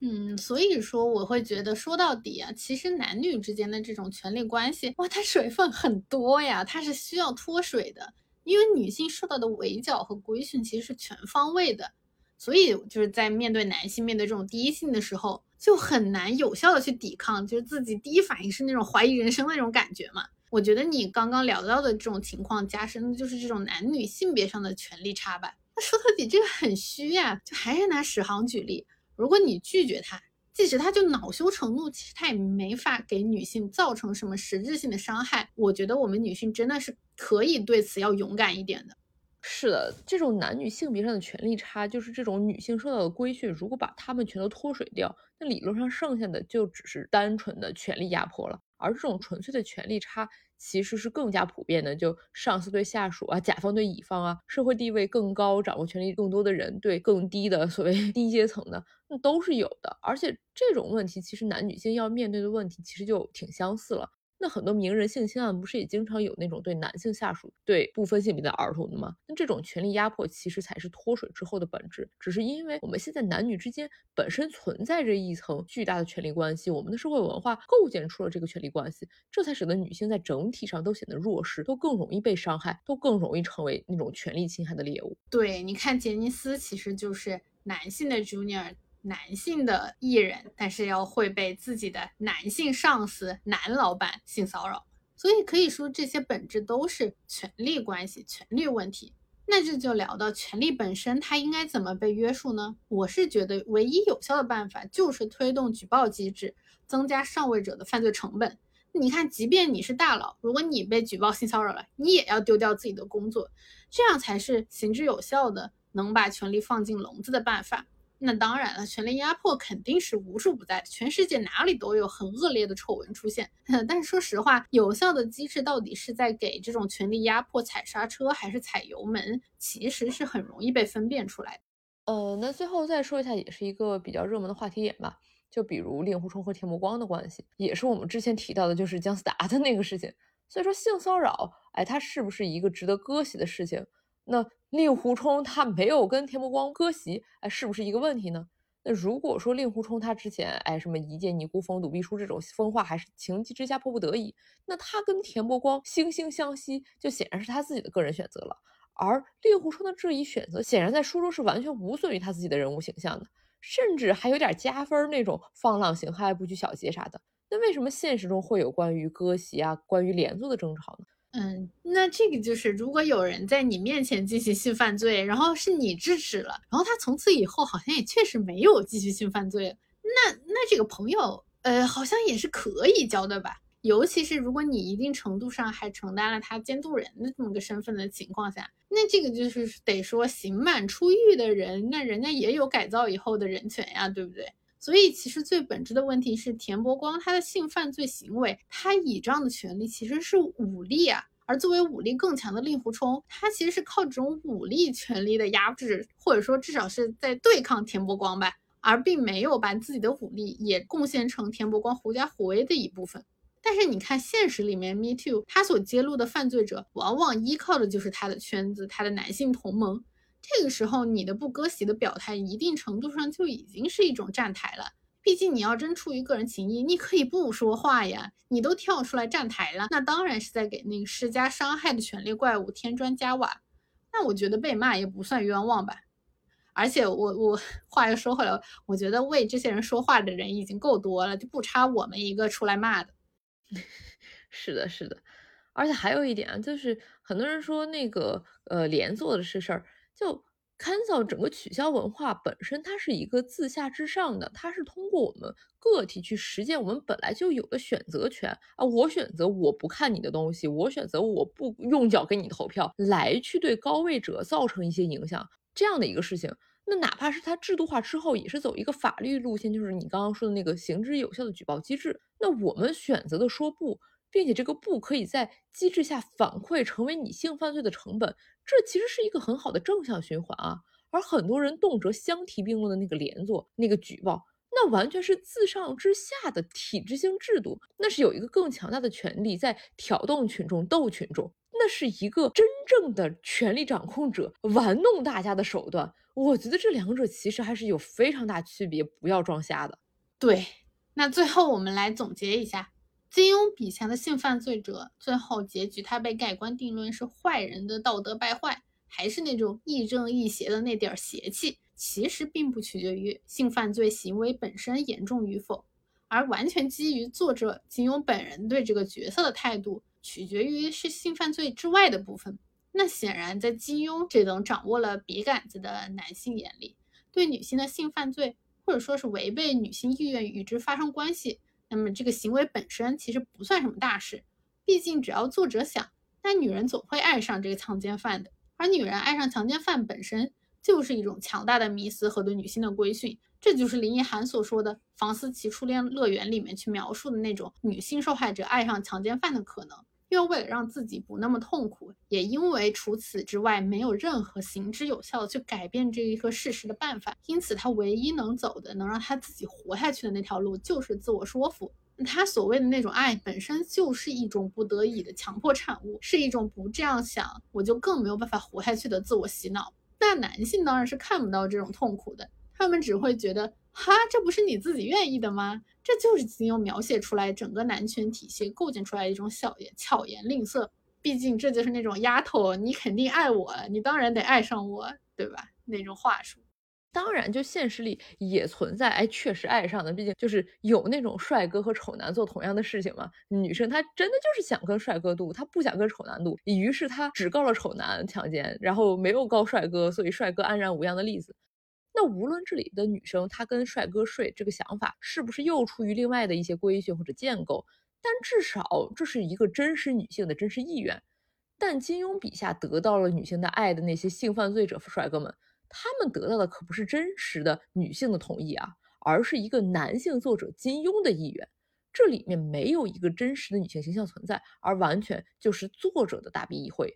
嗯，所以说我会觉得，说到底啊，其实男女之间的这种权力关系，哇，它水分很多呀，它是需要脱水的。因为女性受到的围剿和规训其实是全方位的，所以就是在面对男性面对这种第一性的时候，就很难有效的去抵抗，就是自己第一反应是那种怀疑人生的那种感觉嘛。我觉得你刚刚聊到的这种情况加深的就是这种男女性别上的权力差吧。那说到底，这个很虚呀，就还是拿史航举例。如果你拒绝他，即使他就恼羞成怒，其实他也没法给女性造成什么实质性的伤害。我觉得我们女性真的是可以对此要勇敢一点的。是的，这种男女性别上的权利差，就是这种女性受到的规训，如果把他们全都脱水掉，那理论上剩下的就只是单纯的权力压迫了。而这种纯粹的权力差。其实是更加普遍的，就上司对下属啊，甲方对乙方啊，社会地位更高、掌握权力更多的人对更低的所谓 [laughs] 低阶层的，那都是有的。而且这种问题，其实男女性要面对的问题，其实就挺相似了。那很多名人性侵案不是也经常有那种对男性下属、对不分性别的儿童的吗？那这种权力压迫其实才是脱水之后的本质。只是因为我们现在男女之间本身存在着一层巨大的权力关系，我们的社会文化构建出了这个权力关系，这才使得女性在整体上都显得弱势，都更容易被伤害，都更容易成为那种权力侵害的猎物。对，你看杰尼斯其实就是男性的 Junior。男性的艺人，但是要会被自己的男性上司、男老板性骚扰，所以可以说这些本质都是权力关系、权力问题。那这就聊到权力本身，它应该怎么被约束呢？我是觉得唯一有效的办法就是推动举报机制，增加上位者的犯罪成本。你看，即便你是大佬，如果你被举报性骚扰了，你也要丢掉自己的工作，这样才是行之有效的，能把权力放进笼子的办法。那当然了，权力压迫肯定是无处不在，全世界哪里都有很恶劣的丑闻出现。[laughs] 但是说实话，有效的机制到底是在给这种权力压迫踩刹车，还是踩油门，其实是很容易被分辨出来的。呃，那最后再说一下，也是一个比较热门的话题点吧，就比如令狐冲和田伯光的关系，也是我们之前提到的，就是姜思达的那个事情。所以说性骚扰，哎，它是不是一个值得割席的事情？那令狐冲他没有跟田伯光割席，哎，是不是一个问题呢？那如果说令狐冲他之前，哎，什么一介尼姑逢赌必输这种疯话，还是情急之下迫不得已，那他跟田伯光惺惺相惜，就显然是他自己的个人选择了。而令狐冲的这一选择，显然在书中是完全无损于他自己的人物形象的，甚至还有点加分那种放浪形骸、不拘小节啥的。那为什么现实中会有关于割席啊、关于连坐的争吵呢？嗯，那这个就是，如果有人在你面前进行性犯罪，然后是你制止了，然后他从此以后好像也确实没有继续性犯罪，那那这个朋友，呃，好像也是可以交的吧？尤其是如果你一定程度上还承担了他监督人的这么个身份的情况下，那这个就是得说刑满出狱的人，那人家也有改造以后的人权呀，对不对？所以其实最本质的问题是田伯光他的性犯罪行为，他倚仗的权利其实是武力啊，而作为武力更强的令狐冲，他其实是靠这种武力权力的压制，或者说至少是在对抗田伯光吧，而并没有把自己的武力也贡献成田伯光狐假虎威的一部分。但是你看现实里面，Me Too，他所揭露的犯罪者往往依靠的就是他的圈子，他的男性同盟。这个时候，你的不割席的表态，一定程度上就已经是一种站台了。毕竟你要真出于个人情谊，你可以不说话呀。你都跳出来站台了，那当然是在给那个施加伤害的权力怪物添砖加瓦。那我觉得被骂也不算冤枉吧。而且我我话又说回来，我觉得为这些人说话的人已经够多了，就不差我们一个出来骂的。[laughs] 是的，是的。而且还有一点啊，就是很多人说那个呃连坐的是事儿。就 cancel 整个取消文化本身，它是一个自下至上的，它是通过我们个体去实践我们本来就有的选择权啊。我选择我不看你的东西，我选择我不用脚给你投票，来去对高位者造成一些影响，这样的一个事情。那哪怕是它制度化之后，也是走一个法律路线，就是你刚刚说的那个行之有效的举报机制。那我们选择的说不。并且这个不可以在机制下反馈成为你性犯罪的成本，这其实是一个很好的正向循环啊。而很多人动辄相提并论的那个连坐、那个举报，那完全是自上至下的体制性制度，那是有一个更强大的权力在挑动群众、斗群众，那是一个真正的权力掌控者玩弄大家的手段。我觉得这两者其实还是有非常大区别，不要装瞎的。对，那最后我们来总结一下。金庸笔下的性犯罪者，最后结局他被盖棺定论是坏人的道德败坏，还是那种亦正亦邪的那点儿邪气，其实并不取决于性犯罪行为本身严重与否，而完全基于作者金庸本人对这个角色的态度，取决于是性犯罪之外的部分。那显然，在金庸这等掌握了笔杆子的男性眼里，对女性的性犯罪，或者说是违背女性意愿与之发生关系。那么这个行为本身其实不算什么大事，毕竟只要作者想，那女人总会爱上这个强奸犯的。而女人爱上强奸犯本身就是一种强大的迷思和对女性的规训，这就是林奕涵所说的《房思琪初恋乐园》里面去描述的那种女性受害者爱上强奸犯的可能。因为为了让自己不那么痛苦，也因为除此之外没有任何行之有效的去改变这一个事实的办法，因此他唯一能走的、能让他自己活下去的那条路就是自我说服。他所谓的那种爱本身就是一种不得已的强迫产物，是一种不这样想我就更没有办法活下去的自我洗脑。那男性当然是看不到这种痛苦的，他们只会觉得。哈，这不是你自己愿意的吗？这就是金庸描写出来整个男权体系构建出来一种小言巧言令色。毕竟这就是那种丫头，你肯定爱我，你当然得爱上我，对吧？那种话术。当然，就现实里也存在，哎，确实爱上的。毕竟就是有那种帅哥和丑男做同样的事情嘛。女生她真的就是想跟帅哥度，她不想跟丑男度，于是她只告了丑男强奸，然后没有告帅哥，所以帅哥安然无恙的例子。那无论这里的女生她跟帅哥睡这个想法是不是又出于另外的一些规训或者建构，但至少这是一个真实女性的真实意愿。但金庸笔下得到了女性的爱的那些性犯罪者帅哥们，他们得到的可不是真实的女性的同意啊，而是一个男性作者金庸的意愿。这里面没有一个真实的女性形象存在，而完全就是作者的大笔一挥。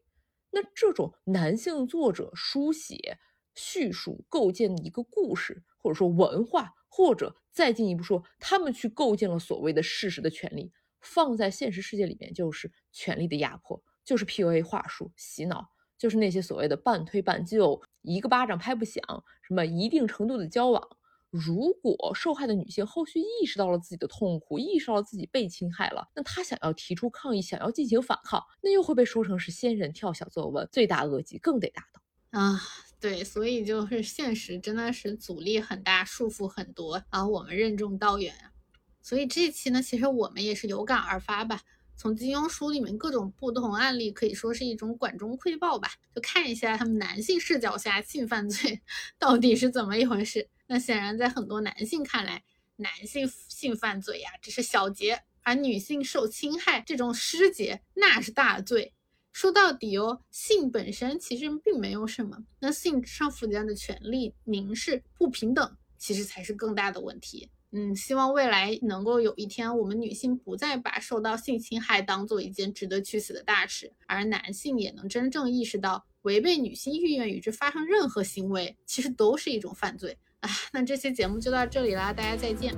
那这种男性作者书写。叙述构建一个故事，或者说文化，或者再进一步说，他们去构建了所谓的事实的权利，放在现实世界里面就是权力的压迫，就是 PUA 话术洗脑，就是那些所谓的半推半就，一个巴掌拍不响，什么一定程度的交往。如果受害的女性后续意识到了自己的痛苦，意识到了自己被侵害了，那她想要提出抗议，想要进行反抗，那又会被说成是仙人跳小作文，罪大恶极，更得打倒啊。对，所以就是现实真的是阻力很大，束缚很多啊，我们任重道远啊。所以这期呢，其实我们也是有感而发吧。从金庸书里面各种不同案例，可以说是一种管中窥豹吧，就看一下他们男性视角下性犯罪到底是怎么一回事。那显然在很多男性看来，男性性犯罪呀只是小节，而女性受侵害这种失节那是大罪。说到底哦，性本身其实并没有什么，那性上附加的权利凝视不平等，其实才是更大的问题。嗯，希望未来能够有一天，我们女性不再把受到性侵害当做一件值得去死的大事，而男性也能真正意识到，违背女性意愿与之发生任何行为，其实都是一种犯罪。啊，那这期节目就到这里啦，大家再见，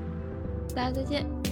大家再见。